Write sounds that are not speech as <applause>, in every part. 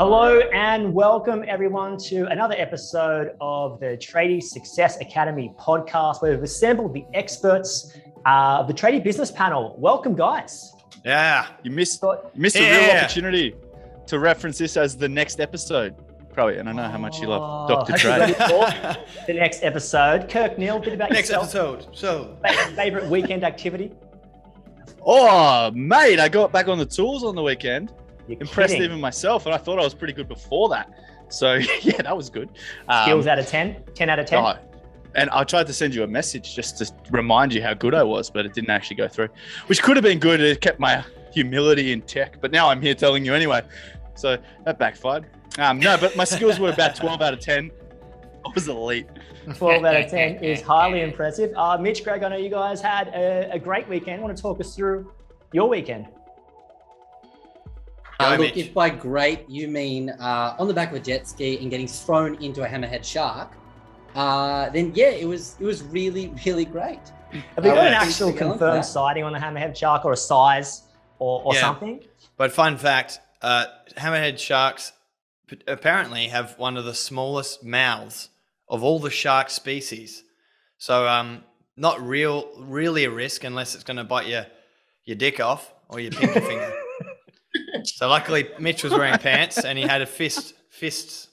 Hello and welcome everyone to another episode of the Tradie Success Academy podcast, where we've assembled the experts uh, of the Tradie Business Panel. Welcome, guys. Yeah, you missed you missed a real opportunity to reference this as the next episode. Probably, and I know how much you love Dr. <laughs> Trade. the next episode, Kirk Neal, bit about your next yourself. episode. So, favorite weekend activity? Oh, mate, I got back on the tools on the weekend. You're Impressed kidding. even myself, and I thought I was pretty good before that. So <laughs> yeah, that was good. Um, Skills out of 10? 10 out of 10? oh, and I tried to send you a message just to remind you how good I was, but it didn't actually go through, which could have been good. It kept my humility in check, but now I'm here telling you anyway. So that backfired. Um, no, but my skills were about <laughs> 12 out of 10. I was elite. 12 out of 10 <laughs> is highly impressive. Uh, Mitch, Greg, I know you guys had a, a great weekend. Want to talk us through your weekend? Uh, Go, look, Mitch. if by great you mean uh, on the back of a jet ski and getting thrown into a hammerhead shark, uh, then yeah, it was it was really <laughs> really great. Have we Uh, got an actual Keep going for confirmed sighting on the hammerhead shark or a size or, or Yeah. something? but fun fact: uh, hammerhead sharks p- apparently have one of the smallest mouths of all the shark species. So, um, not real, really a risk unless it's going to bite your your dick off or your pinky <laughs> finger. <laughs> So, luckily, Mitch was wearing pants and he had a fist fists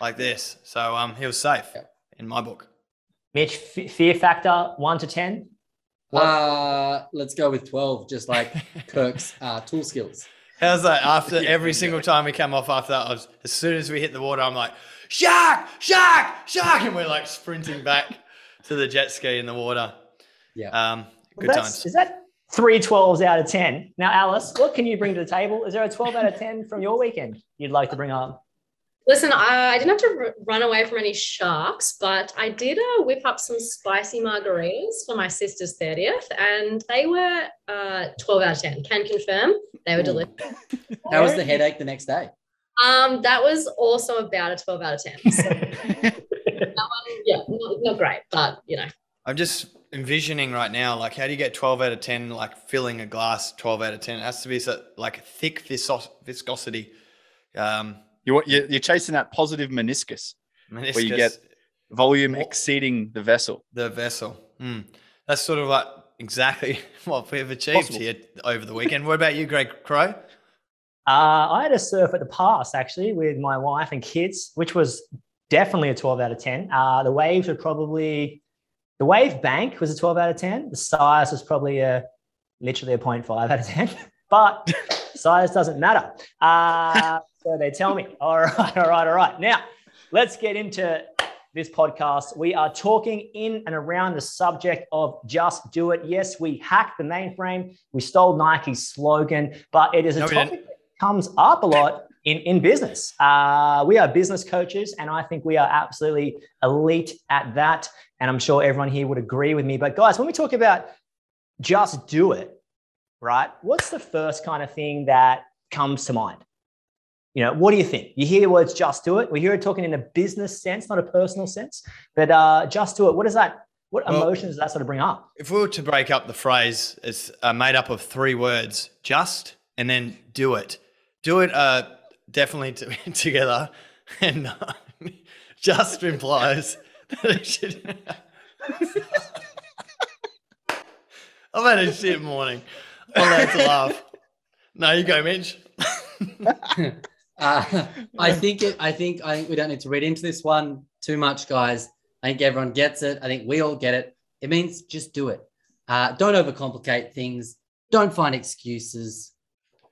like this, so um, he was safe in my book. Mitch, f- fear factor 1 to 10? What? Uh, let's go with twelve, just like <laughs> Kirk's uh, tool skills. How's that? After <laughs> Yeah, every yeah. single time we come off after that, I was, as soon as we hit the water, I'm like, shark, shark, shark, and we're like sprinting back to the jet ski in the water. Yeah. Um, good That's- times. Is that three 12s out of 10? Now, Alice, what can you bring to the table? Is there a 12 out of 10 from your weekend you'd like to bring up? Listen, I, I didn't have to r- run away from any sharks, but I did uh, whip up some spicy margaritas for my sister's 30th, and they were uh, 12 out of 10. Can confirm they were Ooh. delicious. How was the headache the next day? Um, that was also about a 12 out of 10. So, <laughs> that one, yeah, not, not great, but you know, I'm just envisioning right now, like, how do you get 12 out of 10, like filling a glass 12 out of 10? It has to be so, like thick visos- viscosity. Um, You want you're, you're chasing that positive meniscus meniscus, where you get volume exceeding the vessel. the vessel. Hmm. That's sort of like exactly <laughs> what we've achieved Possible. here over the weekend. What about you, Greg Crowe? Uh, I had a surf at the pass actually with my wife and kids, which was definitely a 12 out of 10. Uh, the waves were probably, the wave bank was a 12 out of 10. The size was probably a literally a 0.5 out of 10, <laughs> but size doesn't matter. Uh, so they tell me. All right, all right, all right. Now, let's get into this podcast. We are talking in and around the subject of just do it. Yes, we hacked the mainframe. We stole Nike's slogan, but it is a No, topic that comes up a lot in, in business. Uh, we are business coaches, and I think we are absolutely elite at that. And I'm sure everyone here would agree with me. But guys, when we talk about just do it, right? What's the first kind of thing that comes to mind? You know, what do you think? You hear the words just do it. We hear it talking in a business sense, not a personal sense, but uh, just do it. What is that? What Well- emotions does that sort of bring up? If we were to break up the phrase, it's uh, made up of three words: just and then do it. Do it uh, definitely t- <laughs> together, and uh, <laughs> just implies that it should. <laughs> I've had a shit morning. I'm allowed to laugh. No, you go, Mitch. Uh, I think it. I think. I think we don't need to read into this one too much, guys. I think everyone gets it. I think we all get it. It means just do it. Uh, don't overcomplicate things. Don't find excuses.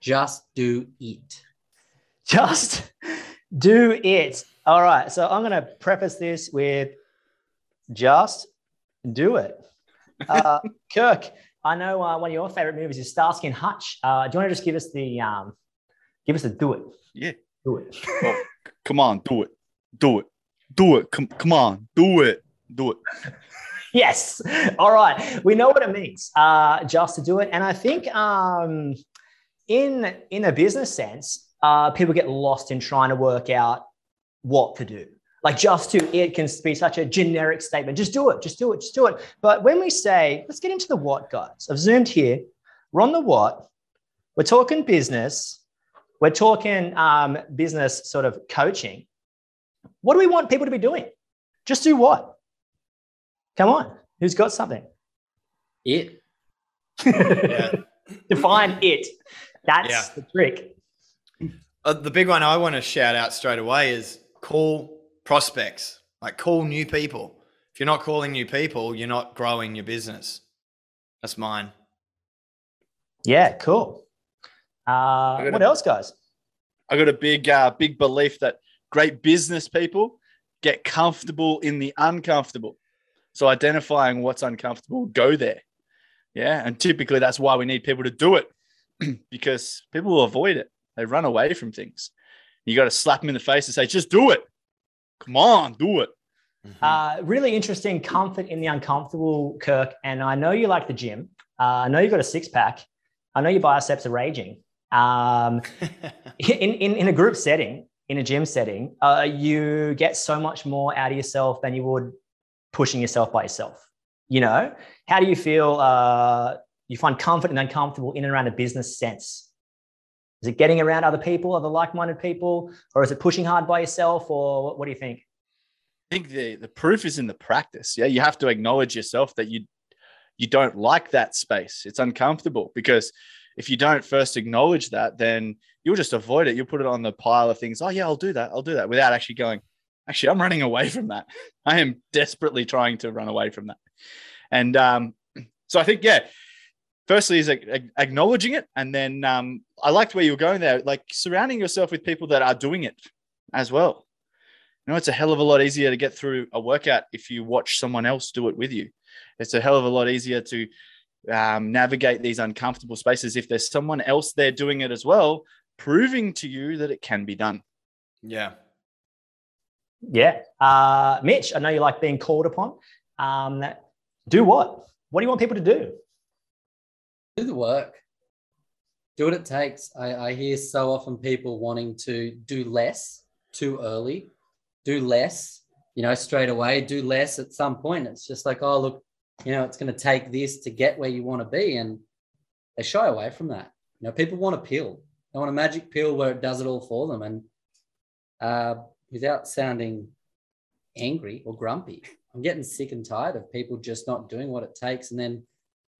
Just do it. Just do it. All right. So I'm going to preface this with just do it. Uh, <laughs> Kirk, I know uh, one of your favorite movies is Starsky and Hutch. Uh, do you want to just give us the um, give us the do it? Yeah. Do it. <laughs> Oh, come on, do it, do it, do it. Come, come on, do it, do it. <laughs> yes. All right. We know what it means. Uh, just to do it. And I think um, in in a business sense, uh, people get lost in trying to work out what to do. Like just to it can be such a generic statement. Just do it. Just do it. Just do it. But when we say, let's get into the what, guys. I've zoomed here. We're on the what. We're talking business. we're talking um, business sort of coaching. What do we want people to be doing? Just do what? Come on, who's got something? It. Yeah. <laughs> Define it. That's Yeah. the trick. Uh, the big one I want to shout out straight away is call prospects, like call new people. If you're not calling new people, you're not growing your business. That's mine. Yeah, cool. Uh, gotta- what else, guys? I got a big, uh, big belief that great business people get comfortable in the uncomfortable. So identifying what's uncomfortable, go there. Yeah, and typically that's why we need people to do it <clears throat> because people will avoid it. They run away from things. You got to slap them in the face and say, "Just do it. Come on, do it." Uh, really interesting comfort in the uncomfortable, Kirk. And I know you like the gym. Uh, I know you've got a six pack. I know your biceps are raging. Um, <laughs> in, in, in a group setting, in a gym setting, uh, you get so much more out of yourself than you would pushing yourself by yourself. You know, how do you feel? Uh, you find comfort and uncomfortable in and around a business sense. Is it getting around other people, other like-minded people, or is it pushing hard by yourself, or what, what do you think? I think the, the proof is in the practice. Yeah, you have to acknowledge yourself that you you don't like that space. It's uncomfortable because if you don't first acknowledge that, then you'll just avoid it. You'll put it on the pile of things. Oh yeah, I'll do that. I'll do that without actually going. Actually, I'm running away from that. I am desperately trying to run away from that. And um, so I think yeah, firstly is ag- acknowledging it, and then um, I liked where you were going there, like surrounding yourself with people that are doing it as well. You know, it's a hell of a lot easier to get through a workout if you watch someone else do it with you. It's a hell of a lot easier to um, navigate these uncomfortable spaces if there's someone else there doing it as well, proving to you that it can be done. yeah. Yeah. Uh, Mitch, I know you like being called upon. Um, do what? What do you want people to do? Do the work do what it takes. I, I hear so often people wanting to do less too early do less you know straight away do less at some point. It's just like oh look you know it's going to take this to get where you want to be. And they shy away from that. You know people want a pill. They want a magic pill where it does it all for them. And uh, without sounding angry or grumpy i'm getting sick and tired of people just not doing what it takes and then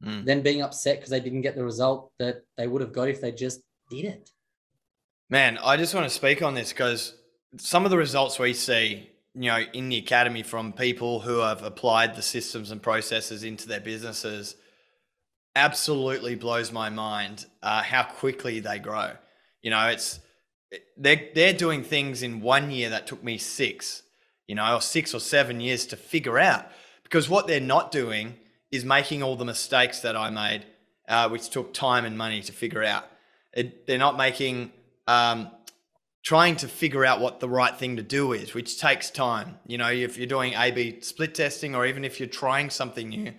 Mm. then being upset because they didn't get the result that they would have got if they just did it. Man, I just want to speak on this because some of the results we see, you know, in the academy from people who have applied the systems and processes into their businesses absolutely blows my mind uh, how quickly they grow. You know, it's they're they're doing things in one year that took me six, you know, or six or seven years to figure out. Because what they're not doing is making all the mistakes that I made, uh, which took time and money to figure out. It, they're not making um, trying to figure out what the right thing to do is, which takes time. You know, if you're doing A/B split testing, or even if you're trying something new,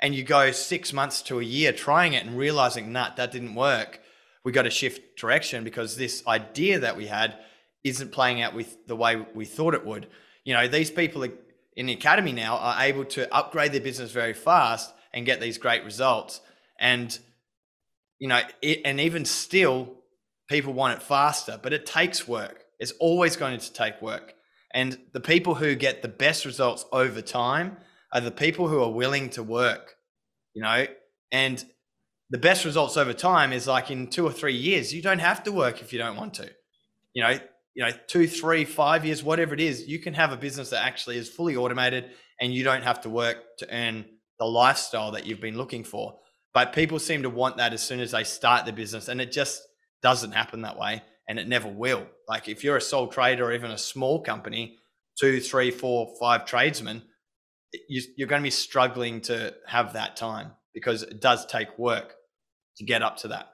and you go six months to a year trying it and realizing, nah, that didn't work. We got to shift direction because this idea that we had isn't playing out with the way we thought it would. You know, these people are- in the academy now are able to upgrade their business very fast and get these great results. And you know, it, and even still, people want it faster, but it takes work. It's always going to take work. And the people who get the best results over time are the people who are willing to work, you know, and the best results over time is like in two or three years, you don't have to work if you don't want to, you know, you know, two, three, five years, whatever it is, you can have a business that actually is fully automated and you don't have to work to earn the lifestyle that you've been looking for. But people seem to want that as soon as they start the business, and it just doesn't happen that way, and it never will. Like if you're a sole trader or even a small company, two, three, four, five tradesmen, you, you're going to be struggling to have that time because it does take work to get up to that.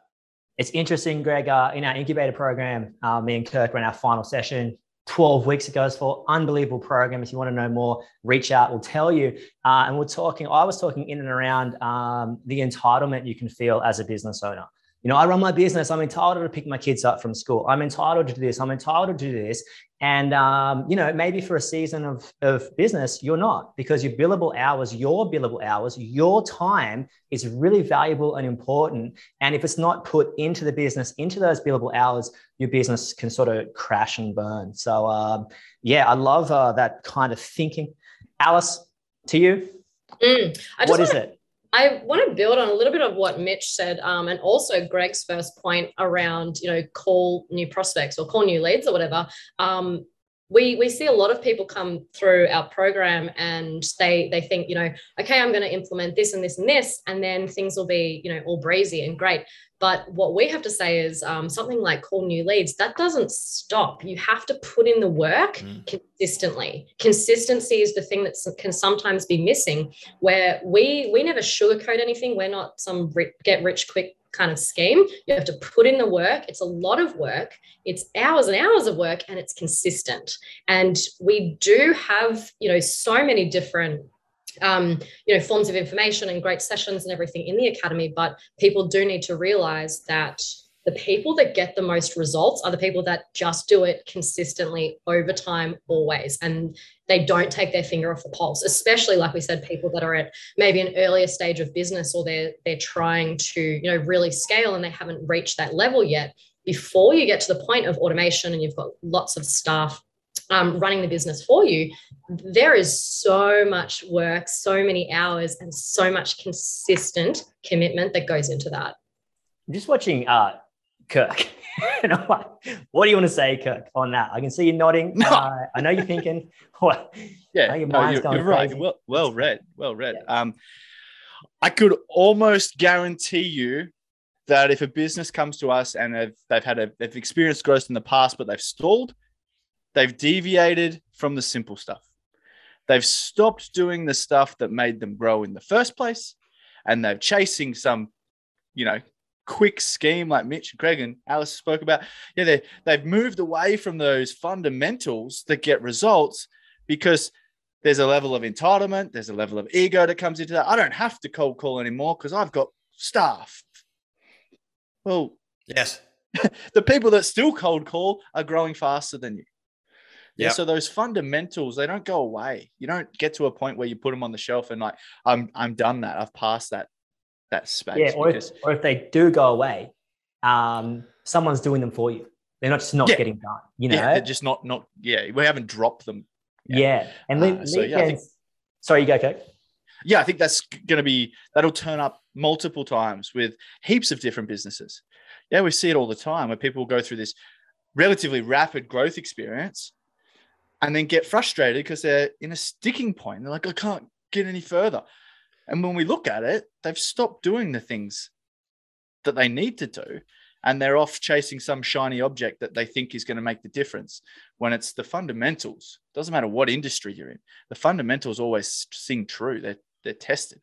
It's interesting, Greg. Uh, in our incubator program, uh, me and Kirk ran our final session 12 weeks ago. It's for unbelievable program. If you want to know more, reach out. We'll tell you. Uh, and we're talking. I was talking in and around um, the entitlement you can feel as a business owner. You know, I run my business. I'm entitled to pick my kids up from school. I'm entitled to do this. I'm entitled to do this. And, um, you know, maybe for a season of, of business, you're not because your billable hours, your billable hours, your time is really valuable and important. And if it's not put into the business, into those billable hours, your business can sort of crash and burn. So, um, yeah, I love uh, that kind of thinking. Alice, to you, Mm. What is wanna- it? I want to build on a little bit of what Mitch said, um, and also Greg's first point around, you know, call new prospects or call new leads or whatever. Um, we we see a lot of people come through our program and they they think, you know, okay, I'm going to implement this and this and this, and then things will be, you know, all breezy and great. But what we have to say is um, something like call new leads. That doesn't stop. You have to put in the work Mm. consistently. Consistency is the thing that can sometimes be missing where we we never sugarcoat anything. We're not some get rich quick kind of scheme. You have to put in the work. It's a lot of work. It's hours and hours of work, and it's consistent. And we do have you know so many different um, you know forms of information and great sessions and everything in the academy. But people do need to realize that the people that get the most results are the people that just do it consistently over time always and they don't take their finger off the pulse especially like we said people that are at maybe an earlier stage of business or they're they're trying to you know really scale and they haven't reached that level yet. Before you get to the point of automation and you've got lots of staff um, running the business for you there is so much work so many hours and so much consistent commitment that goes into that. Just watching uh, Kirk. and I'm like, what do you want to say, Kirk, on that? I can see you nodding. <laughs> No. Uh, I know you're thinking, <laughs> what? Yeah, your no, mind's you're, going you're right. Well, well read. Well read. Um, I could almost guarantee you that if a business comes to us and they've, they've had a they've experienced growth in the past, but they've stalled, they've deviated from the simple stuff. They've stopped doing the stuff that made them grow in the first place, and they're chasing some, you know, quick scheme like Mitch, and Greg, and Alice spoke about. Yeah, they they've moved away from those fundamentals that get results because there's a level of entitlement, there's a level of ego that comes into that. I don't have to cold call anymore because I've got staff. Well, Yes. <laughs> the people that still cold call are growing faster than you. Yeah. Yep. So those fundamentals, they don't go away. You don't get to a point where you put them on the shelf and like, I'm I'm done that. I've passed that that space. Yeah, or if, or if they do go away, um, someone's doing them for you. They're not just not Yeah. getting done. You know, yeah, they're just not not yeah, we haven't dropped them. yeah. And Uh, lead, so, yeah, think- sorry, you go, Kirk. yeah, I think that's going to be that'll turn up multiple times with heaps of different businesses. Yeah, we see it all the time where people go through this relatively rapid growth experience and then get frustrated because they're in a sticking point. They're like, I can't get any further. And when we look at it, they've stopped doing the things that they need to do. And they're off chasing some shiny object that they think is going to make the difference when it's the fundamentals. Doesn't matter what industry you're in, the fundamentals always sing true. They're, they're tested.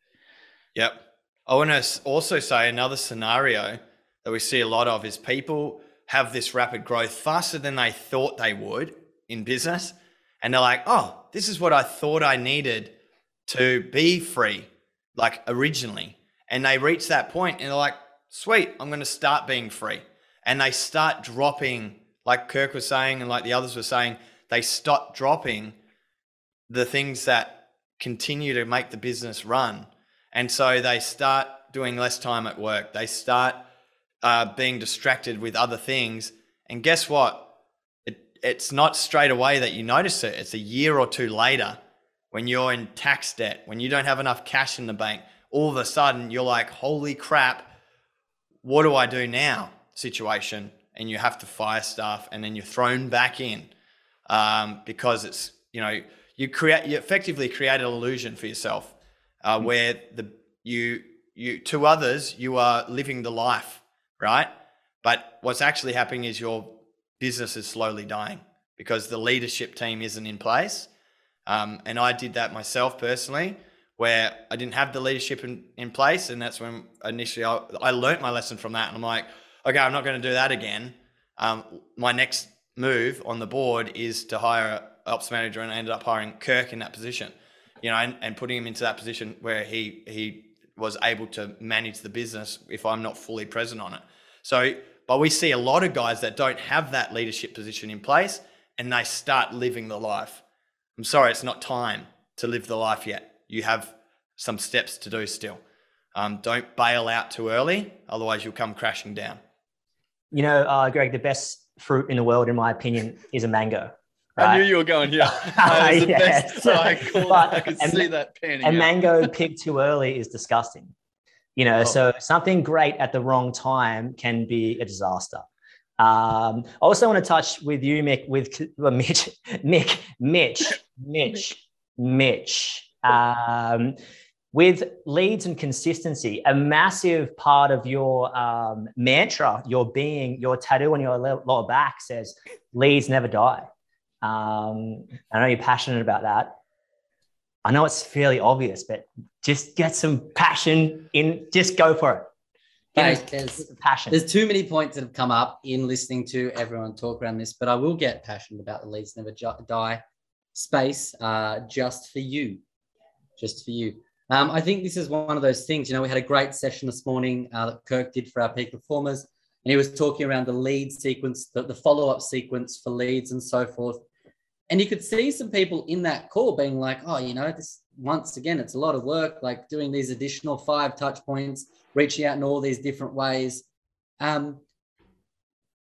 Yep. I want to also say another scenario that we see a lot of is people have this rapid growth faster than they thought they would in business. And they're like, oh, this is what I thought I needed to be free, like originally. And they reach that point and they're like, sweet, I'm going to start being free. And they start dropping, like Kirk was saying, and like the others were saying, they stop dropping the things that continue to make the business run. And so they start doing less time at work. They start uh, being distracted with other things. And guess what? It, it's not straight away that you notice it. It's a year or two later when you're in tax debt, when you don't have enough cash in the bank. All of a sudden, you're like, holy crap, what do I do now? Situation. And you have to fire staff and then you're thrown back in um, because it's, you know, you create, you effectively create an illusion for yourself uh, where the, you, you, to others, you are living the life, right? But what's actually happening is your business is slowly dying because the leadership team isn't in place. Um, and I did that myself personally, where I didn't have the leadership in, in place. And that's when initially I, I learnt my lesson from that. And I'm like, okay, I'm not going to do that again. Um, my next move on the board is to hire an ops manager, and I ended up hiring Kirk in that position, you know, and, and putting him into that position where he he was able to manage the business if I'm not fully present on it. So, but we see a lot of guys that don't have that leadership position in place and they start living the life. I'm sorry, it's not time to live the life yet. You have some steps to do still. Um, don't bail out too early, otherwise, you'll come crashing down. You know, uh, Greg, the best fruit in the world, in my opinion, is a mango. I knew you were going here. <laughs> That Yes. cycle. But I could a see that panning a out. mango picked too early is disgusting. You know, Oh. so something great at the wrong time can be a disaster. Um, I also want to touch with you, Mick, with well, Mitch, <laughs> Mick, Mitch, Mitch, Mitch. Um, with leads and consistency, a massive part of your um, mantra, your being, your tattoo on your lower back says, leads never die. Um, I know you're passionate about that. I know it's fairly obvious, but just get some passion in, just go for it. Mate, Get there's passion. there's too many points that have come up in listening to everyone talk around this, but I will get passionate about the leads Never Ju- Die space uh, just for you. Just for you. Um, I think this is one of those things. You know, we had a great session this morning uh, that Kirk did for our peak performers, and he was talking around the lead sequence, the, the follow up sequence for leads and so forth. And you could see some people in that call being like, oh, you know, this once again, it's a lot of work, like doing these additional five touch points, reaching out in all these different ways. Um,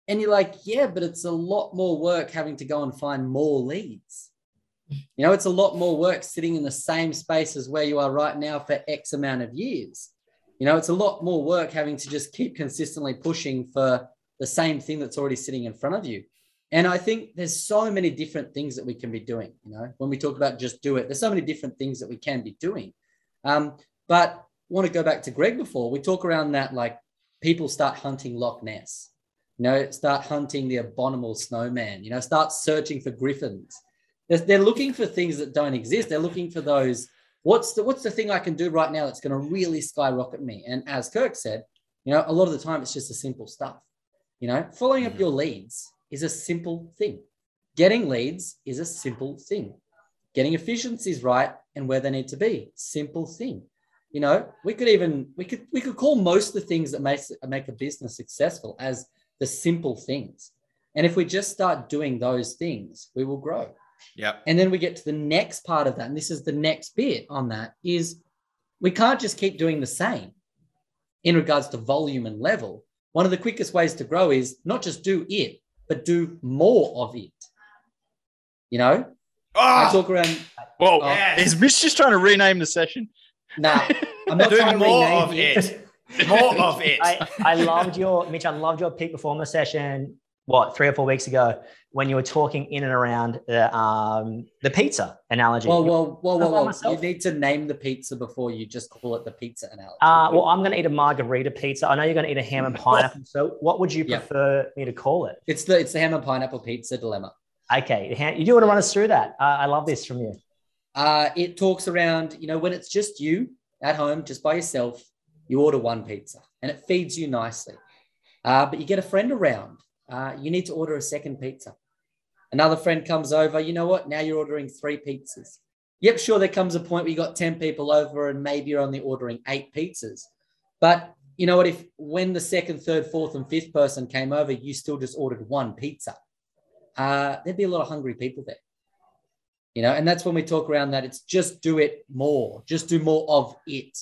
and you're like, yeah, but it's a lot more work having to go and find more leads. You know, it's a lot more work sitting in the same space as where you are right now for X amount of years. You know, it's a lot more work having to just keep consistently pushing for the same thing that's already sitting in front of you. And I think there's so many different things that we can be doing. You know, when we talk about just do it, there's so many different things that we can be doing. Um, but want to go back to Greg before we talk around that, like people start hunting Loch Ness, you know, start hunting the abominable snowman, you know, start searching for griffins. They're, they're looking for things that don't exist. They're looking for those. What's the what's the thing I can do right now that's going to really skyrocket me? And as Kirk said, you know, a lot of the time it's just the simple stuff. You know, following up mm. your leads is a simple thing. Getting leads is a simple thing. Getting efficiencies right and where they need to be, simple thing. You know, we could even we could we could call most of the things that makes make a business successful as the simple things. And if we just start doing those things, we will grow. Yep. And then we get to the next part of that. And this is the next bit on that is we can't just keep doing the same in regards to volume and level. One of the quickest ways to grow is not just do it, but do more of it. You know, I Oh, talk around. Whoa, oh. Yes. is Mitch just trying to rename the session? Nah, <laughs> I'm not doing more rename of it. <laughs> More of it. I, I loved your Mitch. I loved your peak performer session. What three or four weeks ago when you were talking in and around the um, the pizza analogy. Whoa, whoa, I whoa, find! You need to name the pizza before you just call it the pizza analogy. Uh, well, I'm going to eat a margarita pizza. I know you're going to eat a ham and pineapple. So, what would you Yeah. prefer me to call it? it's the it's the ham and pineapple pizza dilemma. Okay, you do want to run us through that? Uh, I love this from you. Uh, it talks around, you know, when it's just you at home, just by yourself, you order one pizza and it feeds you nicely. Uh, but you get a friend around, uh, you need to order a second pizza. Another friend comes over, you know what? Now you're ordering three pizzas. Yep, sure, there comes a point where you got 10 people over and maybe you're only ordering eight pizzas. But you know what? If when the second, third, fourth, and fifth person came over, you still just ordered one pizza, uh, there'd be a lot of hungry people there you know and that's when we talk around that it's just do it more just do more of it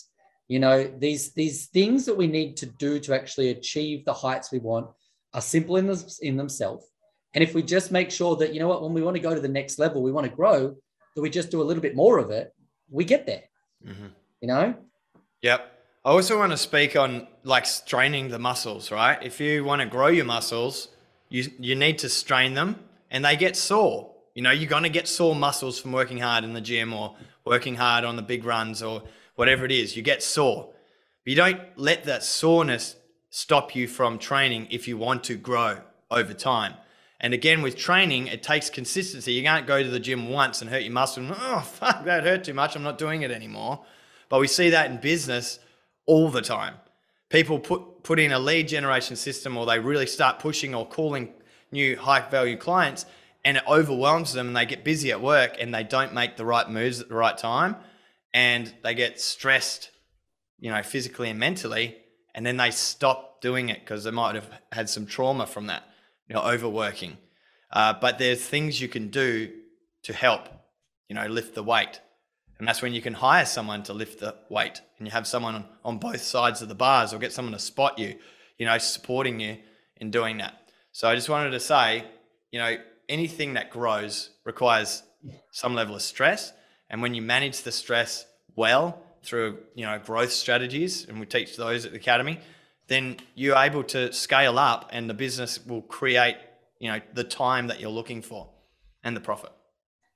you know these these things that we need to do to actually achieve the heights we want are simple in, this, in themselves and if we just make sure that you know what when we want to go to the next level we want to grow that we just do a little bit more of it we get there Mhm. you know Yep. I also want to speak on like straining the muscles, right? If you want to grow your muscles, you you need to strain them and they get sore. You know, you're going to get sore muscles from working hard in the gym or working hard on the big runs or whatever it is. You get sore. But you don't let that soreness stop you from training if you want to grow over time. And again, with training, it takes consistency. You can't go to the gym once and hurt your muscle. And, oh, fuck, that hurt too much. I'm not doing it anymore. But we see that in business all the time. People put, put in a lead generation system or they really start pushing or calling new high value clients and it overwhelms them and they get busy at work and they don't make the right moves at the right time and they get stressed, you know, physically and mentally and then they stop doing it because they might have had some trauma from that, you know, overworking. Uh, but there's things you can do to help, you know, lift the weight. And that's when you can hire someone to lift the weight and you have someone on, on both sides of the bars or get someone to spot you, you know, supporting you in doing that. So I just wanted to say, you know, anything that grows requires some level of stress. And when you manage the stress well through, you know, growth strategies, and we teach those at the academy, then you're able to scale up and the business will create, you know, the time that you're looking for and the profit.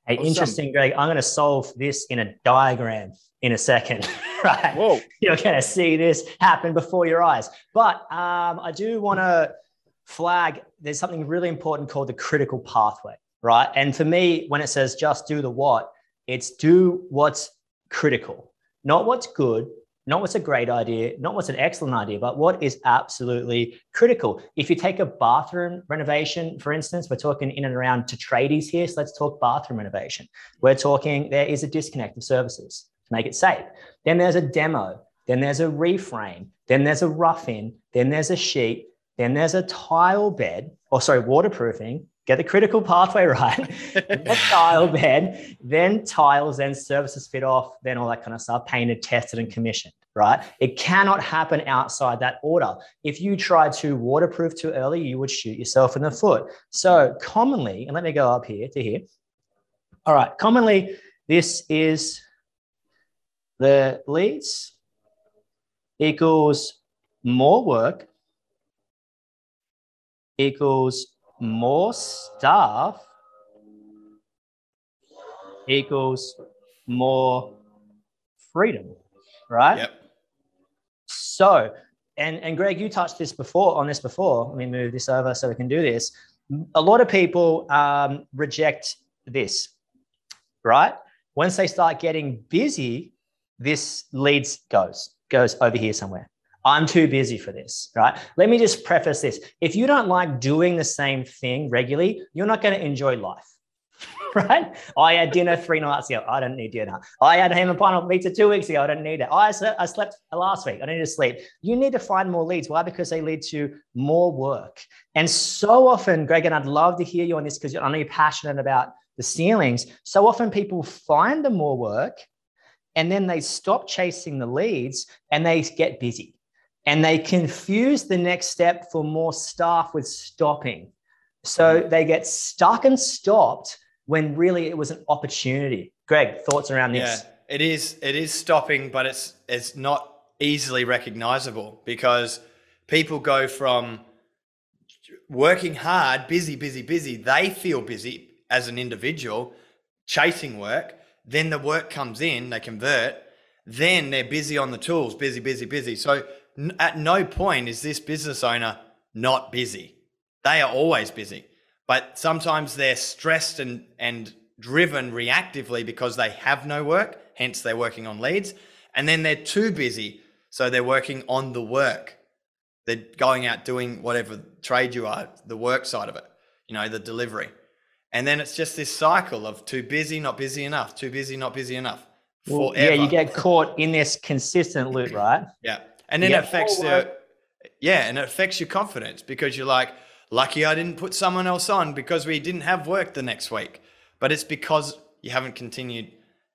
Hey, Awesome. interesting, Greg. I'm going to solve this in a diagram in a second, <laughs> right? Whoa. You're going to see this happen before your eyes. But um, I do want to flag there's something really important called the critical pathway, right? And for me, when it says just do the what, it's do what's critical, not what's good, not what's a great idea, not what's an excellent idea, but what is absolutely critical. If you take a bathroom renovation, for instance, we're talking in and around to tradies here. So let's talk bathroom renovation. We're talking there is a disconnect of services to make it safe. Then there's a demo. Then there's a reframe. Then there's a rough in. Then there's a sheet. Then there's a tile bed, or sorry, waterproofing. Get the critical pathway <laughs> right. Then tile bed, then tiles, then services fit off, then all that kind of stuff, painted, tested, and commissioned, right? It cannot happen outside that order. If you try to waterproof too early, you would shoot yourself in the foot. So commonly, and let me go up here to here. All right, commonly, this is the leads equals more work equals more staff equals more freedom, right? Yep. So, and and Greg, you touched this before on this before. Let me move this over so we can do this. A lot of people um, reject this, right? Once they start getting busy, this leads goes goes over here somewhere. I'm too busy for this, right? Let me just preface this. If you don't like doing the same thing regularly, you're not going to enjoy life, <laughs> right? I had dinner three nights ago. I don't need dinner. I had ham and pineapple pizza two weeks ago. I don't need it. I slept, I slept last week. I need to sleep. You need to find more leads. Why? Because they lead to more work. And so often, Greg, and I'd love to hear you on this because I know you're passionate about the ceilings. So often people find the more work and then they stop chasing the leads and they get busy and they confuse the next step for more staff with stopping. So mm-hmm. they get stuck and stopped when really it was an opportunity. Greg, thoughts around this? Yeah, it is. It is stopping, but it's it's not easily recognizable because people go from working hard, busy, busy, busy. They feel busy as an individual, chasing work. Then the work comes in, they convert. Then they're busy on the tools, busy, busy, busy. So at no point is this business owner not busy. They are always busy, but sometimes they're stressed and and driven reactively because they have no work. Hence, they're working on leads, and then they're too busy, so they're working on the work. They're going out doing whatever trade you are, the work side of it, you know, the delivery. And then it's just this cycle of too busy, not busy enough, too busy, not busy enough. Well, Forever. yeah, you get caught in this consistent loop, right? Yeah. And then You it affects the yeah, and it affects your confidence because you're like, lucky I didn't put someone else on because we didn't have work the next week. But it's because you haven't continued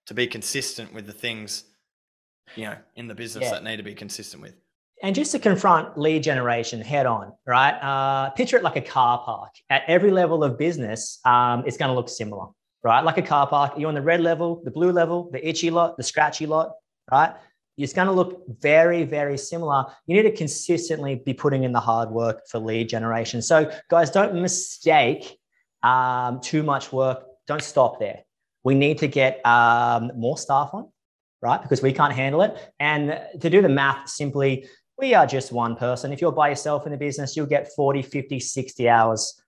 to be consistent with the things, you know, in the business Yeah. that need to be consistent with. And just to confront lead generation head on, right? Uh, picture it like a car park. At every level of business, um, it's going to look similar, right? Like a car park. You're on the red level, the blue level, the itchy lot, the scratchy lot, right? It's going to look very, very similar. You need to consistently be putting in the hard work for lead generation. So, guys, don't mistake um, too much work. Don't stop there. We need to get um, more staff on, right? Because we can't handle it. And to do the math simply, we are just one person. If you're by yourself in the business, you'll get 40, 50, 60 hours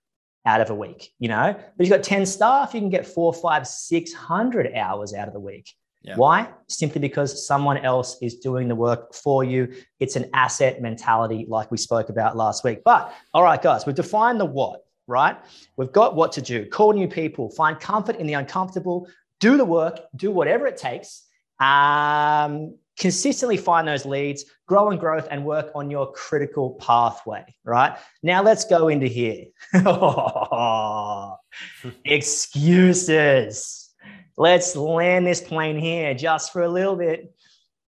out of a week, you know? But you've got 10 staff, you can get four, five, 600 hours out of the week. Yeah. Why? Simply because someone else is doing the work for you. It's an asset mentality, like we spoke about last week. But all right, guys, we've defined the what, right? We've got what to do. Call new people, find comfort in the uncomfortable, do the work, do whatever it takes. Um, consistently find those leads, grow and growth, and work on your critical pathway. Right now, let's go into here. <laughs> <laughs> Excuses. Let's land this plane here just for a little bit,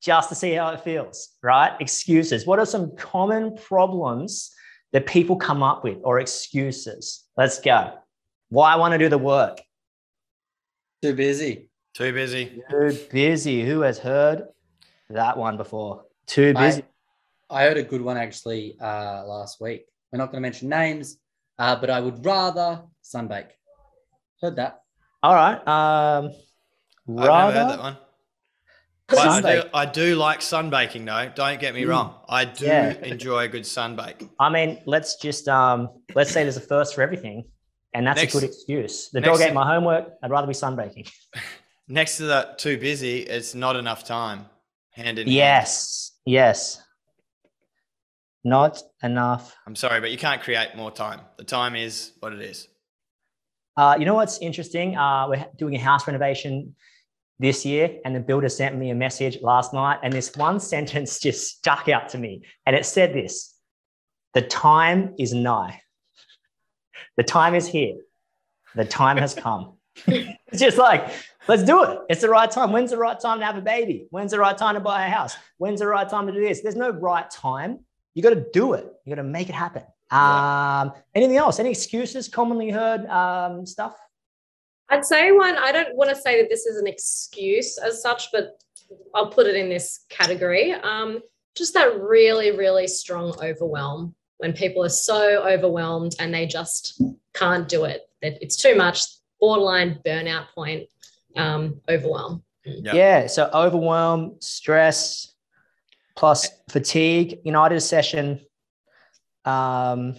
just to see how it feels. Right? Excuses. What are some common problems that people come up with or excuses? Let's go. Why I want to do the work? Too busy. Too busy. Too busy. Who has heard that one before? Too busy. I, I heard a good one actually uh, last week. We're not going to mention names, uh, but I would rather sunbake. Heard that. All right. Um, I've never heard that one. But I do. I do like sunbaking though. Don't get me Mm. wrong. I do Yeah. enjoy a good sunbake. I mean, let's just um, let's say there's a first for everything, and that's Next- a good excuse. The dog ate my homework. I'd rather be sunbaking. <laughs> Next to that, too busy. It's not enough time. Hand in hand. Yes. Yes. Not enough. I'm sorry, but you can't create more time. The time is what it is. Uh, you know what's interesting? Uh, we're doing a house renovation this year, and the builder sent me a message last night, and this one <laughs> sentence just stuck out to me. And it said this The time is nigh. The time is here. The time has come. <laughs> it's just like, let's do it. It's the right time. When's the right time to have a baby? When's the right time to buy a house? When's the right time to do this? There's no right time. You got to do it. You got to make it happen. Yeah. Um, anything else? Any excuses commonly heard um, stuff? I'd say one, I don't want to say that this is an excuse as such, but I'll put it in this category. Um, just that really, really strong overwhelm when people are so overwhelmed and they just can't do it. That it's too much, borderline burnout point, um, overwhelm. Yeah. Yeah. So overwhelm, stress, plus fatigue. You know, I did a session um,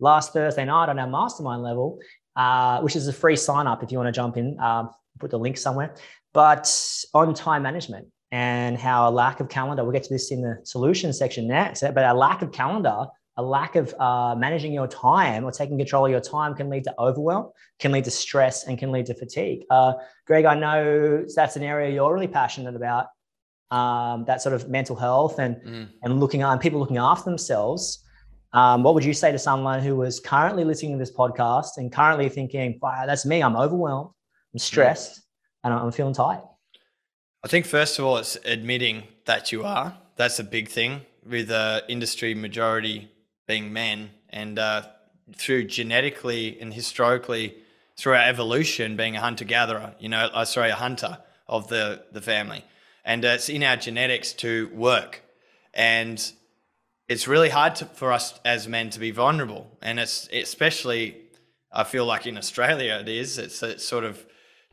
last Thursday night on our mastermind level, uh, which is a free sign up if you want to jump in. Um, put the link somewhere. But on time management and how a lack of calendar, we'll get to this in the solution section next, but a lack of calendar, a lack of uh, managing your time or taking control of your time can lead to overwhelm, can lead to stress, and can lead to fatigue. Uh, Greg, I know that's an area you're really passionate about. Um, that sort of mental health and Mm. and looking and people looking after themselves. Um, what would you say to someone who was currently listening to this podcast and currently thinking, "Wow, that's me. I'm overwhelmed. I'm stressed, and I'm feeling tired." I think first of all, it's admitting that you are. That's a big thing with uh, industry majority being men, and uh, through genetically and historically, through our evolution, being a hunter gatherer. You know, uh, sorry, a hunter of the the family, and uh, it's in our genetics to work, and it's really hard to, for us as men to be vulnerable, and it's especially I feel like in Australia it is. It's, it's sort of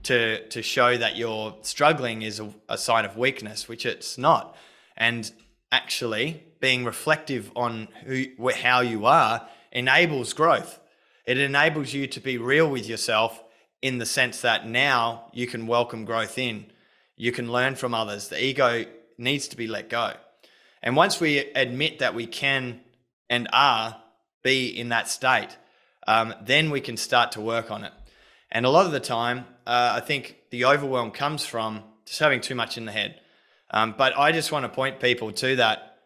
to to show that you're struggling is a, a sign of weakness, which it's not. And actually, being reflective on who how you are enables growth. It enables you to be real with yourself in the sense that now you can welcome growth in. You can learn from others. The ego needs to be let go. And once we admit that we can and are be in that state, um, then we can start to work on it. And a lot of the time, uh, I think the overwhelm comes from just having too much in the head. Um, but I just want to point people to that.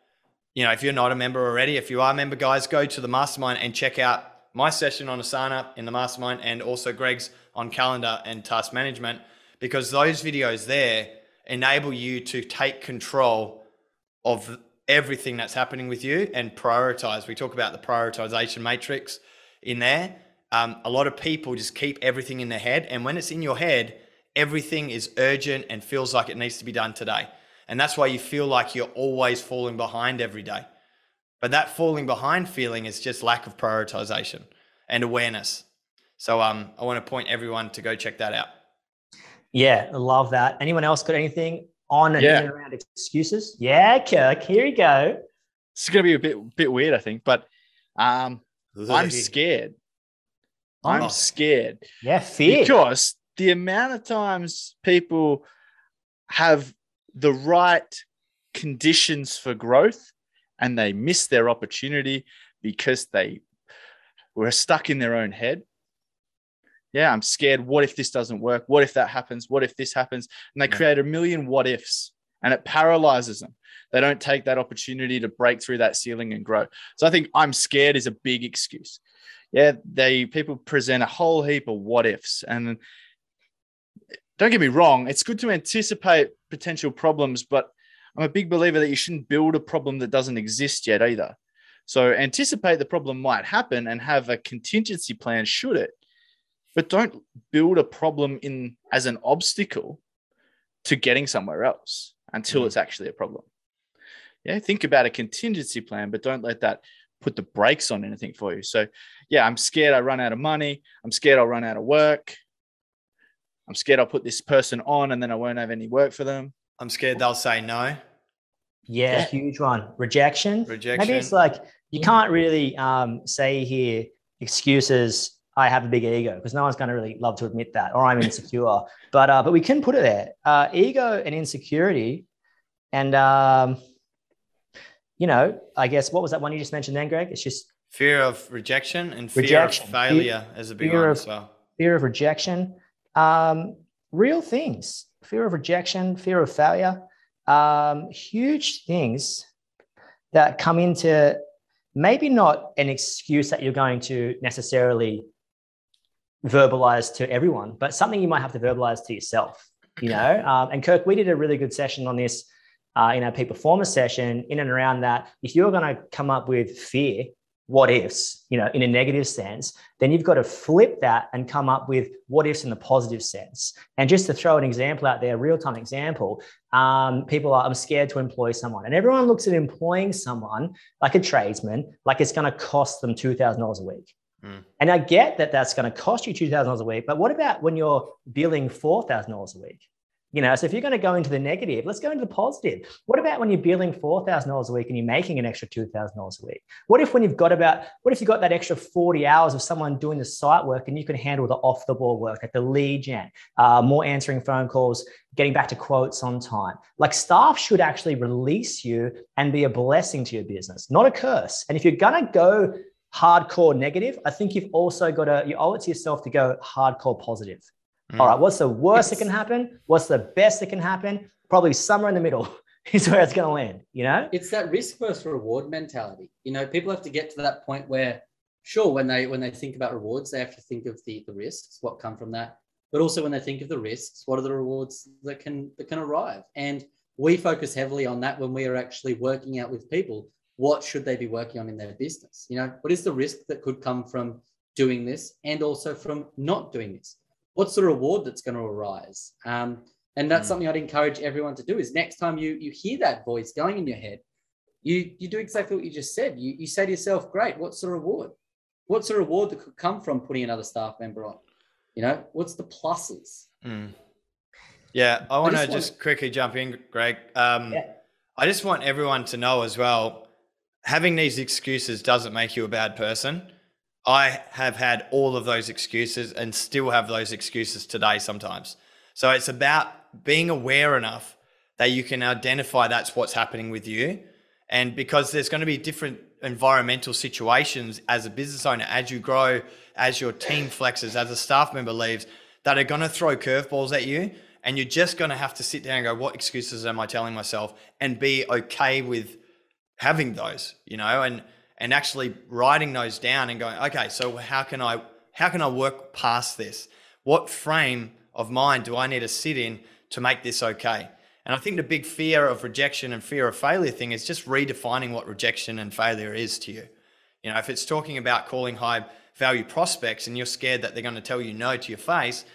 You know, if you're not a member already, if you are a member, guys, go to the mastermind and check out my session on Asana in the mastermind and also Greg's on calendar and task management because those videos there enable you to take control of everything that's happening with you and prioritize. We talk about the prioritization matrix in there. Um, a lot of people just keep everything in their head, and when it's in your head, everything is urgent and feels like it needs to be done today. And that's why you feel like you're always falling behind every day. But that falling behind feeling is just lack of prioritization and awareness. So um, I want to point everyone to go check that out. Yeah, I love that. Anyone else got anything on and Yeah. around excuses? Yeah, Kirk. Here you go. It's going to be a bit bit weird, I think, but um, I'm scared. I'm Oh. scared Yeah, fear. because the amount of times people have the right conditions for growth and they miss their opportunity because they were stuck in their own head. Yeah, I'm scared. What if this doesn't work? What if that happens? What if this happens? And they create a million what ifs and it paralyzes them. They don't take that opportunity to break through that ceiling and grow. So I think I'm scared is a big excuse. Yeah, they people present a whole heap of what ifs. And don't get me wrong, it's good to anticipate potential problems, but I'm a big believer that you shouldn't build a problem that doesn't exist yet either. So anticipate the problem might happen and have a contingency plan should it. But don't build a problem in as an obstacle to getting somewhere else until mm. it's actually a problem. Yeah, think about a contingency plan, but don't let that put the brakes on anything for you. So, yeah, I'm scared I run out of money. I'm scared I'll run out of work. I'm scared I'll put this person on and then I won't have any work for them. I'm scared they'll say no. Yeah, yeah. huge one. Rejection. Rejection. Maybe it's like you can't really um, say here excuses. I have a big ego because no one's going to really love to admit that, or I'm insecure. <laughs> but uh, but we can put it there. Uh, ego and insecurity, and um, you know, I guess what was that one you just mentioned then, Greg? It's just fear of rejection and fear rejection. of failure fear, as a big one as well. Fear of rejection. Um, real things. Fear of rejection, fear of failure. Um, huge things that come into maybe not an excuse that you're going to necessarily verbalize to everyone, but something you might have to verbalize to yourself. You know, um, and Kirk, we did a really good session on this uh, in our peak performance session, in and around that. If you're going to come up with fear, what ifs, you know, in a negative sense, then you've got to flip that and come up with what ifs in the positive sense. And just to throw an example out there, real time example, um, people are, I'm scared to employ someone. And everyone looks at employing someone like a tradesman, like it's going to cost them $2,000 a week. Mm. And I get that that's going to cost you $2,000 a week. But what about when you're billing $4,000 a week? You know, so if you're going to go into the negative, let's go into the positive. What about when you're billing four thousand dollars a week and you're making an extra two thousand dollars a week? What if when you've got about what if you got that extra forty hours of someone doing the site work and you can handle the off the ball work, like the lead gen, uh, more answering phone calls, getting back to quotes on time? Like staff should actually release you and be a blessing to your business, not a curse. And if you're going to go hardcore negative, I think you've also got to you owe it to yourself to go hardcore positive. Mm. All right, what's the worst that can happen? What's the best that can happen? Probably somewhere in the middle <laughs> is where it's going to land, you know? It's that risk versus reward mentality. You know, people have to get to that point where sure when they when they think about rewards, they have to think of the the risks, what come from that. But also when they think of the risks, what are the rewards that can that can arrive? And we focus heavily on that when we are actually working out with people what should they be working on in their business you know what is the risk that could come from doing this and also from not doing this what's the reward that's going to arise? Um, and that's mm. something I'd encourage everyone to do is next time you you hear that voice going in your head, you you do exactly what you just said. You you say to yourself, great, what's the reward? What's the reward that could come from putting another staff member on? You know, what's the pluses? Mm. Yeah, I want to just, quickly jump in, Greg. Um, yeah. I just want everyone to know as well, having these excuses doesn't make you a bad person. I have had all of those excuses and still have those excuses today sometimes. So it's about being aware enough that you can identify that's what's happening with you. And because there's going to be different environmental situations as a business owner, as you grow, as your team flexes, as a staff member leaves, that are going to throw curveballs at you. And you're just going to have to sit down and go, what excuses am I telling myself? And be okay with having those, you know, and and actually writing those down and going, okay, so how can I how can I work past this? What frame of mind do I need to sit in to make this okay? And I think the big fear of rejection and fear of failure thing is just redefining what rejection and failure is to you. You know, if it's talking about calling high value prospects and you're scared that they're going to tell you no to your face,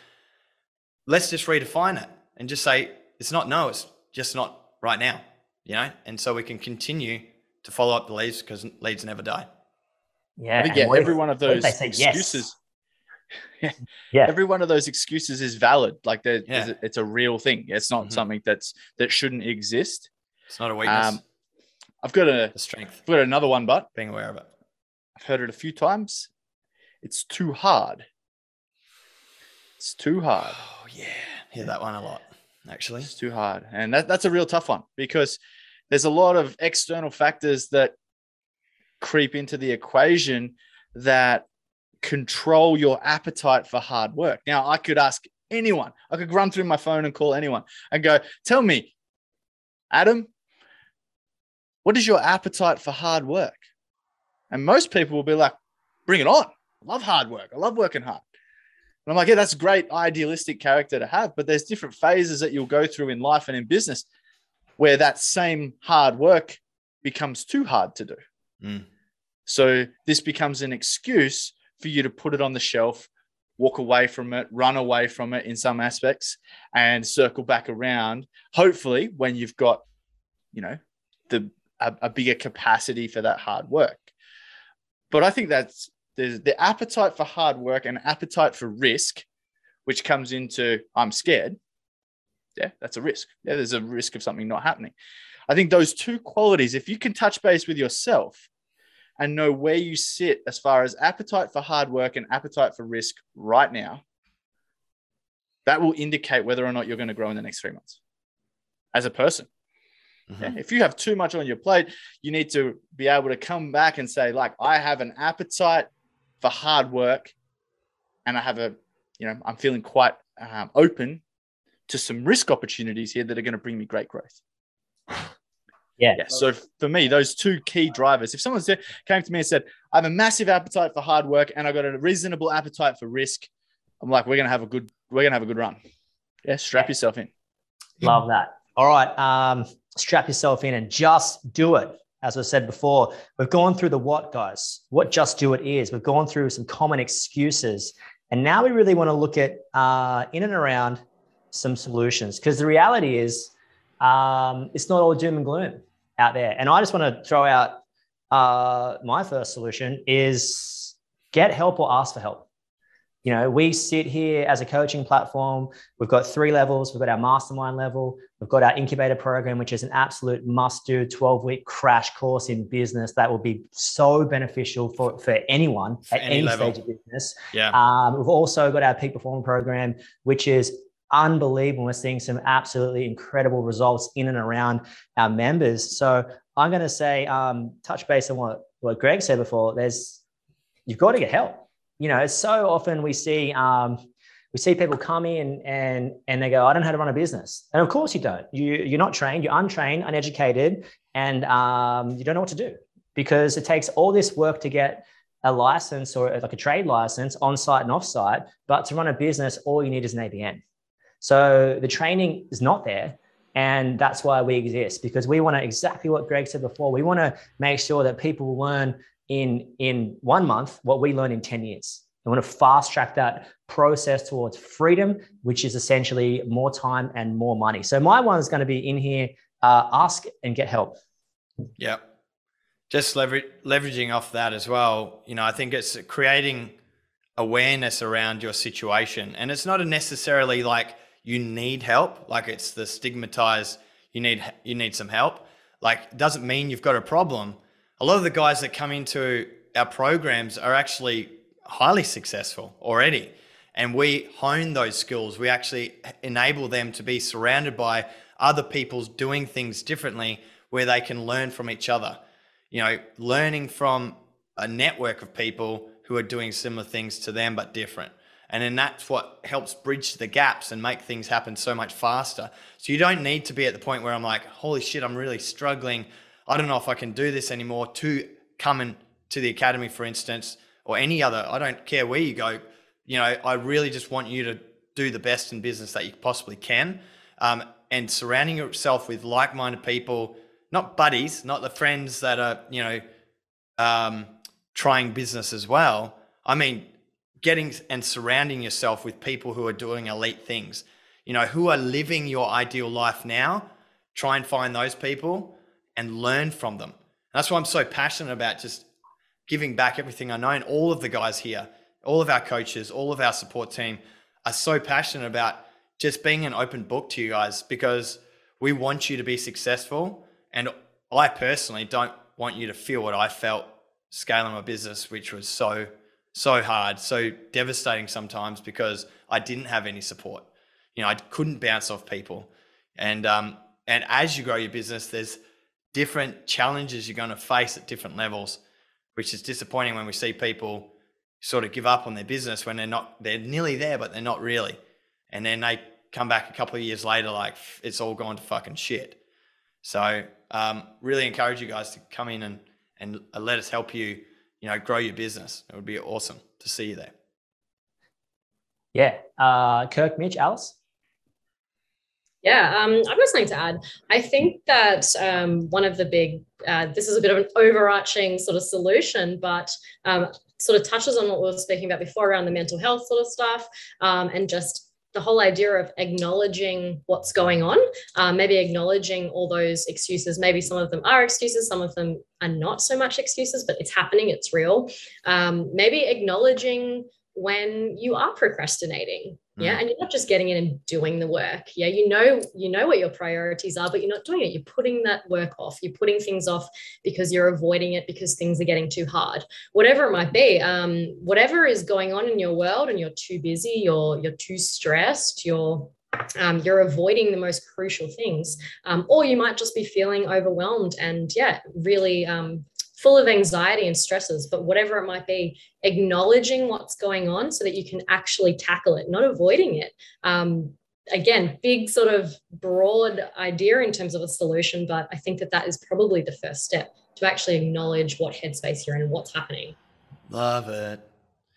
let's just redefine it and just say it's not no, it's just not right now, you know? And so we can continue to follow up the leads because leads never die. Yeah. yeah, every one of those excuses. <laughs> Yes? yeah. Every one of those excuses is valid. Like yeah. it's a real thing. It's not mm-hmm. something that's that shouldn't exist. It's not a weakness. Um, I've got a the strength. I've got another one, but being aware of it. I've heard it a few times. It's too hard. It's too hard. <sighs> Oh yeah, hear that one a lot. Actually, it's too hard, and that, that's a real tough one because there's a lot of external factors that creep into the equation that control your appetite for hard work. Now, I could ask anyone, I could run through my phone and call anyone and go, tell me, Adam, what is your appetite for hard work? And most people will be like, bring it on. I love hard work. I love working hard. And I'm like, yeah, that's a great idealistic character to have, but there's different phases that you'll go through in life and in business where that same hard work becomes too hard to do. Mm. So this becomes an excuse for you to put it on the shelf, walk away from it, run away from it in some aspects, and circle back around. Hopefully, when you've got, you know, the a, a bigger capacity for that hard work. But I think that's there's the appetite for hard work and appetite for risk, which comes into I'm scared. Yeah, that's a risk. Yeah, there's a risk of something not happening. I think those two qualities, if you can touch base with yourself and know where you sit as far as appetite for hard work and appetite for risk right now, that will indicate whether or not you're going to grow in the next three months as a person. Mhm. Yeah, If you have too much on your plate, you need to be able to come back and say, like, I have an appetite for hard work, and I have a, you know, I'm feeling quite um, open to some risk opportunities here that are going to bring me great growth. Yeah. Yeah. So for me, those two key drivers. If someone said, came to me and said, I have a massive appetite for hard work and I've got a reasonable appetite for risk, I'm like, we're gonna have a good, we're gonna have a good run. Yeah, strap yourself in. Love that. All right. Um, strap yourself in and just do it. As I said before, we've gone through the what, guys, what just do it is. We've gone through some common excuses. And now we really want to look at uh, in and around some solutions because the reality is um, it's not all doom and gloom out there. And I just want to throw out uh, my first solution is get help or ask for help. You know, we sit here as a coaching platform. We've got three levels. We've got our mastermind level. We've got our incubator program, which is an absolute must do 12 week crash course in business that will be so beneficial for, for anyone For at any any, stage of business. Yeah. Um, we've also got our peak performance program, which is unbelievable. We're seeing some absolutely incredible results in and around our members. So I'm going to say, um, touch base on what, what Greg said before. There's, you've got to get help. You know, so often we see, um, we see people come in and and they go, I don't know how to run a business. And of course you don't. You you're not trained. You're untrained, uneducated, and um, you don't know what to do because it takes all this work to get a license or like a trade license on site and off site. But to run a business, all you need is an ABN. So the training is not there. And that's why we exist because we want to exactly what Greg said before. We want to make sure that people learn in, in one month what we learn in 10 years. We want to fast track that process towards freedom, which is essentially more time and more money. So my one is going to be in here uh, ask and get help. Yeah. Just lever- leveraging off that as well, you know, I think it's creating awareness around your situation. And it's not necessarily like you need help, like it's the stigmatized you need you need some help. Like doesn't mean you've got a problem. A lot of the guys that come into our programs are actually highly successful already. And we hone those skills. We actually enable them to be surrounded by other people doing things differently where they can learn from each other. You know, learning from a network of people who are doing similar things to them but different. And then that's what helps bridge the gaps and make things happen so much faster. So you don't need to be at the point where I'm like, holy shit, I'm really struggling. I don't know if I can do this anymore to come in to the academy, for instance, or any other. I don't care where you go. You know, I really just want you to do the best in business that you possibly can. Um, and surrounding yourself with like-minded people, not buddies, not the friends that are, you know, um, trying business as well. I mean, getting and surrounding yourself with people who are doing elite things, you know, who are living your ideal life now. Try and find those people and learn from them. That's why I'm so passionate about just giving back everything I know. And all of the guys here, all of our coaches, all of our support team are so passionate about just being an open book to you guys because we want you to be successful. And I personally don't want you to feel what I felt scaling my business, which was so, so hard, so devastating sometimes because I didn't have any support. You know, I couldn't bounce off people. And um, and as you grow your business, there's different challenges you're going to face at different levels, which is disappointing when we see people sort of give up on their business when they're not they're nearly there, but they're not really. And then they come back a couple of years later like it's all gone to fucking shit. So um, really encourage you guys to come in and and let us help you, you know, grow your business. It would be awesome to see you there. Yeah. Uh, Kirk, Mitch, Alice. Yeah, um, I've got something to add. I think that um, one of the big, uh, this is a bit of an overarching sort of solution, but um, sort of touches on what we were speaking about before around the mental health sort of stuff um, and just the whole idea of acknowledging what's going on, um, maybe acknowledging all those excuses. Maybe some of them are excuses, some of them are not so much excuses, but it's happening, it's real. Um, maybe acknowledging when you are procrastinating yeah mm. and you're not just getting in and doing the work. Yeah you know you know what your priorities are but you're not doing it. You're putting that work off. You're putting things off because you're avoiding it because things are getting too hard. Whatever it might be um, whatever is going on in your world and you're too busy you're you're too stressed you're um, you're avoiding the most crucial things um, or you might just be feeling overwhelmed and yeah really um, full of anxiety and stresses, but whatever it might be, acknowledging what's going on so that you can actually tackle it, not avoiding it. Um, again, big sort of broad idea in terms of a solution, but I think that that is probably the first step to actually acknowledge what headspace you're in and what's happening. Love it.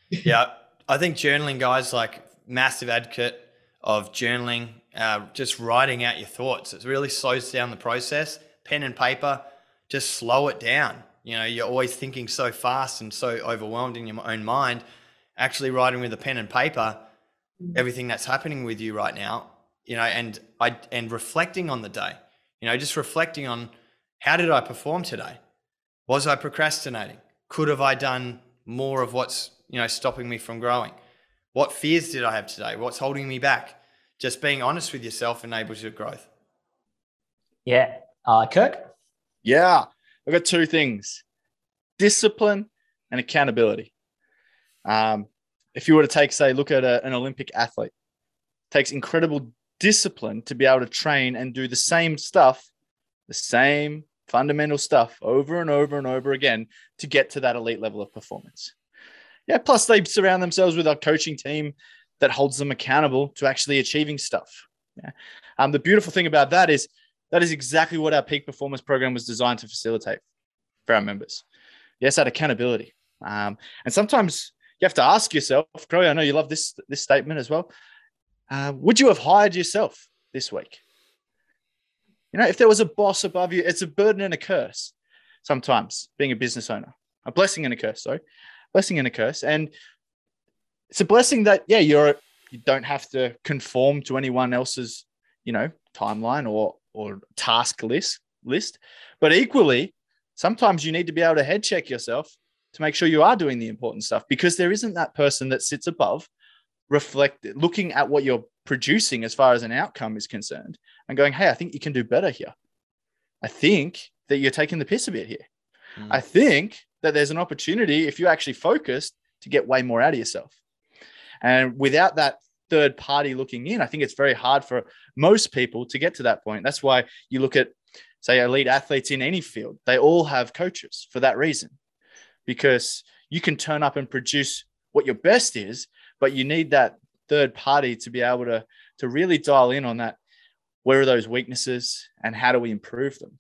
Yeah, I think journaling, guys, like massive advocate of journaling, uh, just writing out your thoughts. It really slows down the process. Pen and paper, just slow it down. You know, you're always thinking so fast and so overwhelmed in your own mind. Actually, writing with a pen and paper, mm. everything that's happening with you right now, you know, and I and reflecting on the day, you know, just reflecting on how did I perform today? Was I procrastinating? Could have I done more of what's you know stopping me from growing? What fears did I have today? What's holding me back? Just being honest with yourself enables your growth. Yeah, uh, Kirk. Yeah, I've got two things discipline and accountability. Um, if you were to take, say, look at a, an Olympic athlete, takes incredible discipline to be able to train and do the same stuff, the same fundamental stuff over and over and over again to get to that elite level of performance. Yeah, plus they surround themselves with a coaching team that holds them accountable to actually achieving stuff. Yeah. Um, the beautiful thing about that is that is exactly what our peak performance program was designed to facilitate for our members. Yes, that accountability. Um, and sometimes you have to ask yourself, Crowy, I know you love this, this statement as well. Uh, would you have hired yourself this week? You know, if there was a boss above you, it's a burden and a curse sometimes being a business owner, a blessing and a curse, sorry, blessing and a curse. And it's a blessing that, yeah, you're, you don't have to conform to anyone else's, you know, timeline or or task list list. But equally, sometimes you need to be able to head check yourself to make sure you are doing the important stuff because there isn't that person that sits above reflect looking at what you're producing as far as an outcome is concerned and going hey i think you can do better here i think that you're taking the piss a bit here mm. i think that there's an opportunity if you actually focused to get way more out of yourself and without that third party looking in, I think it's very hard for most people to get to that point. That's why you look at, say, elite athletes in any field, they all have coaches for that reason, because you can turn up and produce what your best is, but you need that third party to be able to, to really dial in on that. Where are those weaknesses and how do we improve them?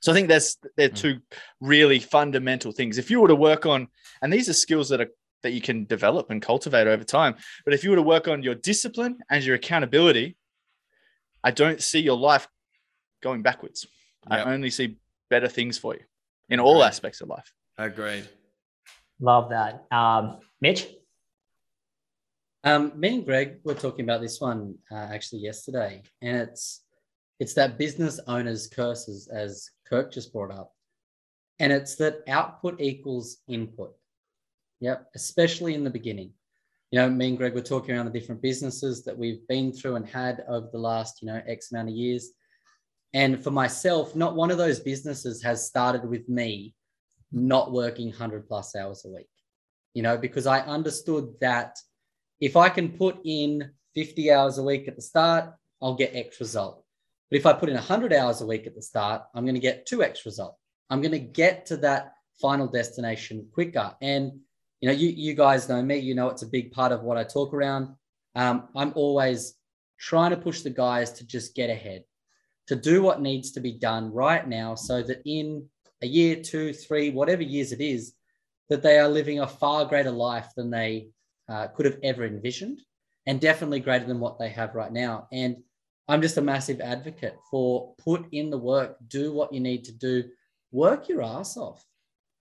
So I think that's they're hmm. two really fundamental things. If you were to work on, and these are skills that are that you can develop and cultivate over time. But if you were to work on your discipline and your accountability, I don't see your life going backwards. Yep. I only see better things for you in all Agreed. aspects of life. Agreed. Love that. Um, Mitch? Um, me and Greg were talking about this one uh, actually yesterday, and it's it's that business owner's curses, as Kirk just brought up, and it's that output equals input. Yep, especially in the beginning. You know, me and Greg were talking around the different businesses that we've been through and had over the last, you know, X amount of years. And for myself, not one of those businesses has started with me not working 100 plus hours a week, you know, because I understood that if I can put in 50 hours a week at the start, I'll get X result. But if I put in 100 hours a week at the start, I'm going to get 2X result. I'm going to get to that final destination quicker. And you know, you, you guys know me, you know, it's a big part of what I talk around. Um, I'm always trying to push the guys to just get ahead. to do what needs to be done right now so that in a year, two, three, whatever years it is, that they are living a far greater life than they uh, could have ever envisioned and definitely greater than what they have right now. And I'm just a massive advocate for put in the work, do what you need to do, work your ass off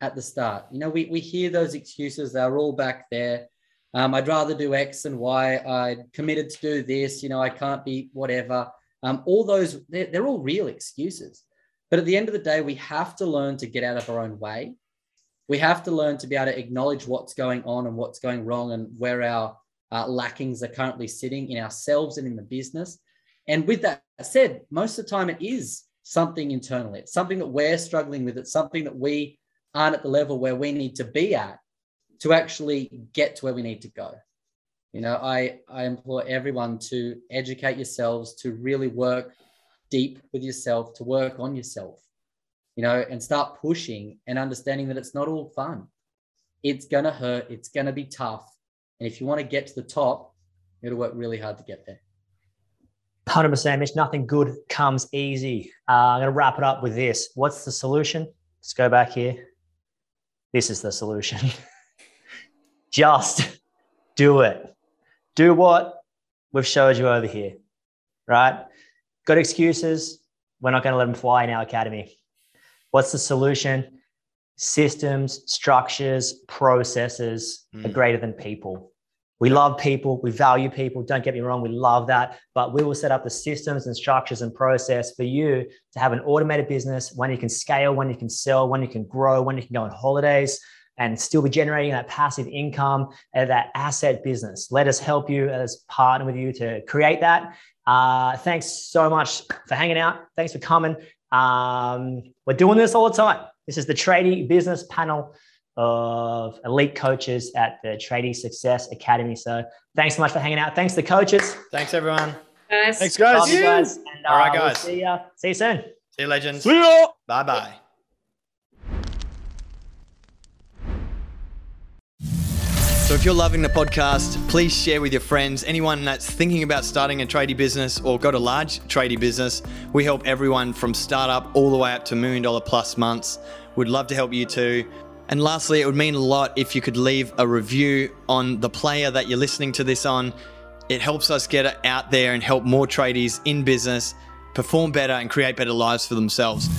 at the start. You know, we, we hear those excuses, they're all back there. Um, I'd rather do X and Y. I committed to do this. You know, I can't be whatever. Um, all those, they're, they're all real excuses. But at the end of the day, we have to learn to get out of our own way. We have to learn to be able to acknowledge what's going on and what's going wrong and where our uh, lackings are currently sitting in ourselves and in the business. And with that said, most of the time it is something internally. It's something that we're struggling with. It's something that we aren't at the level where we need to be at to actually get to where we need to go. You know, I, I implore everyone to educate yourselves, to really work deep with yourself, to work on yourself, you know, and start pushing and understanding that it's not all fun. It's going to hurt. It's going to be tough. And if you want to get to the top, to work really hard to get there. 100% Mitch, nothing good comes easy. Uh, I'm going to wrap it up with this. What's the solution? Let's go back here. This is the solution. <laughs> Just do it. Do what we've showed you over here, right? Got excuses? We're not going to let them fly in our academy. What's the solution? Systems, structures, processes mm. are greater than people. We love people, we value people. Don't get me wrong, we love that. But we will set up the systems and structures and process for you to have an automated business, when you can scale, when you can sell, when you can grow, when you can go on holidays and still be generating that passive income and that asset business. Let us help you as partner with you to create that. Uh, thanks so much for hanging out. Thanks for coming. Um, we're doing this all the time. This is the Tradie Business Panel of elite coaches at the Tradie Success Academy. So thanks so much for hanging out. Thanks to the coaches. Thanks, everyone. Guys. Thanks, guys. Love you guys. And, All right, uh, we'll guys. see, you, see you soon. See you, legends. See ya. Bye bye. So, if you're loving the podcast, please share with your friends. Anyone that's thinking about starting a tradie business or got a large tradie business, we help everyone from startup all the way up to million dollar plus months. We'd love to help you too. And lastly, it would mean a lot if you could leave a review on the player that you're listening to this on. It helps us get it out there and help more tradies in business perform better and create better lives for themselves.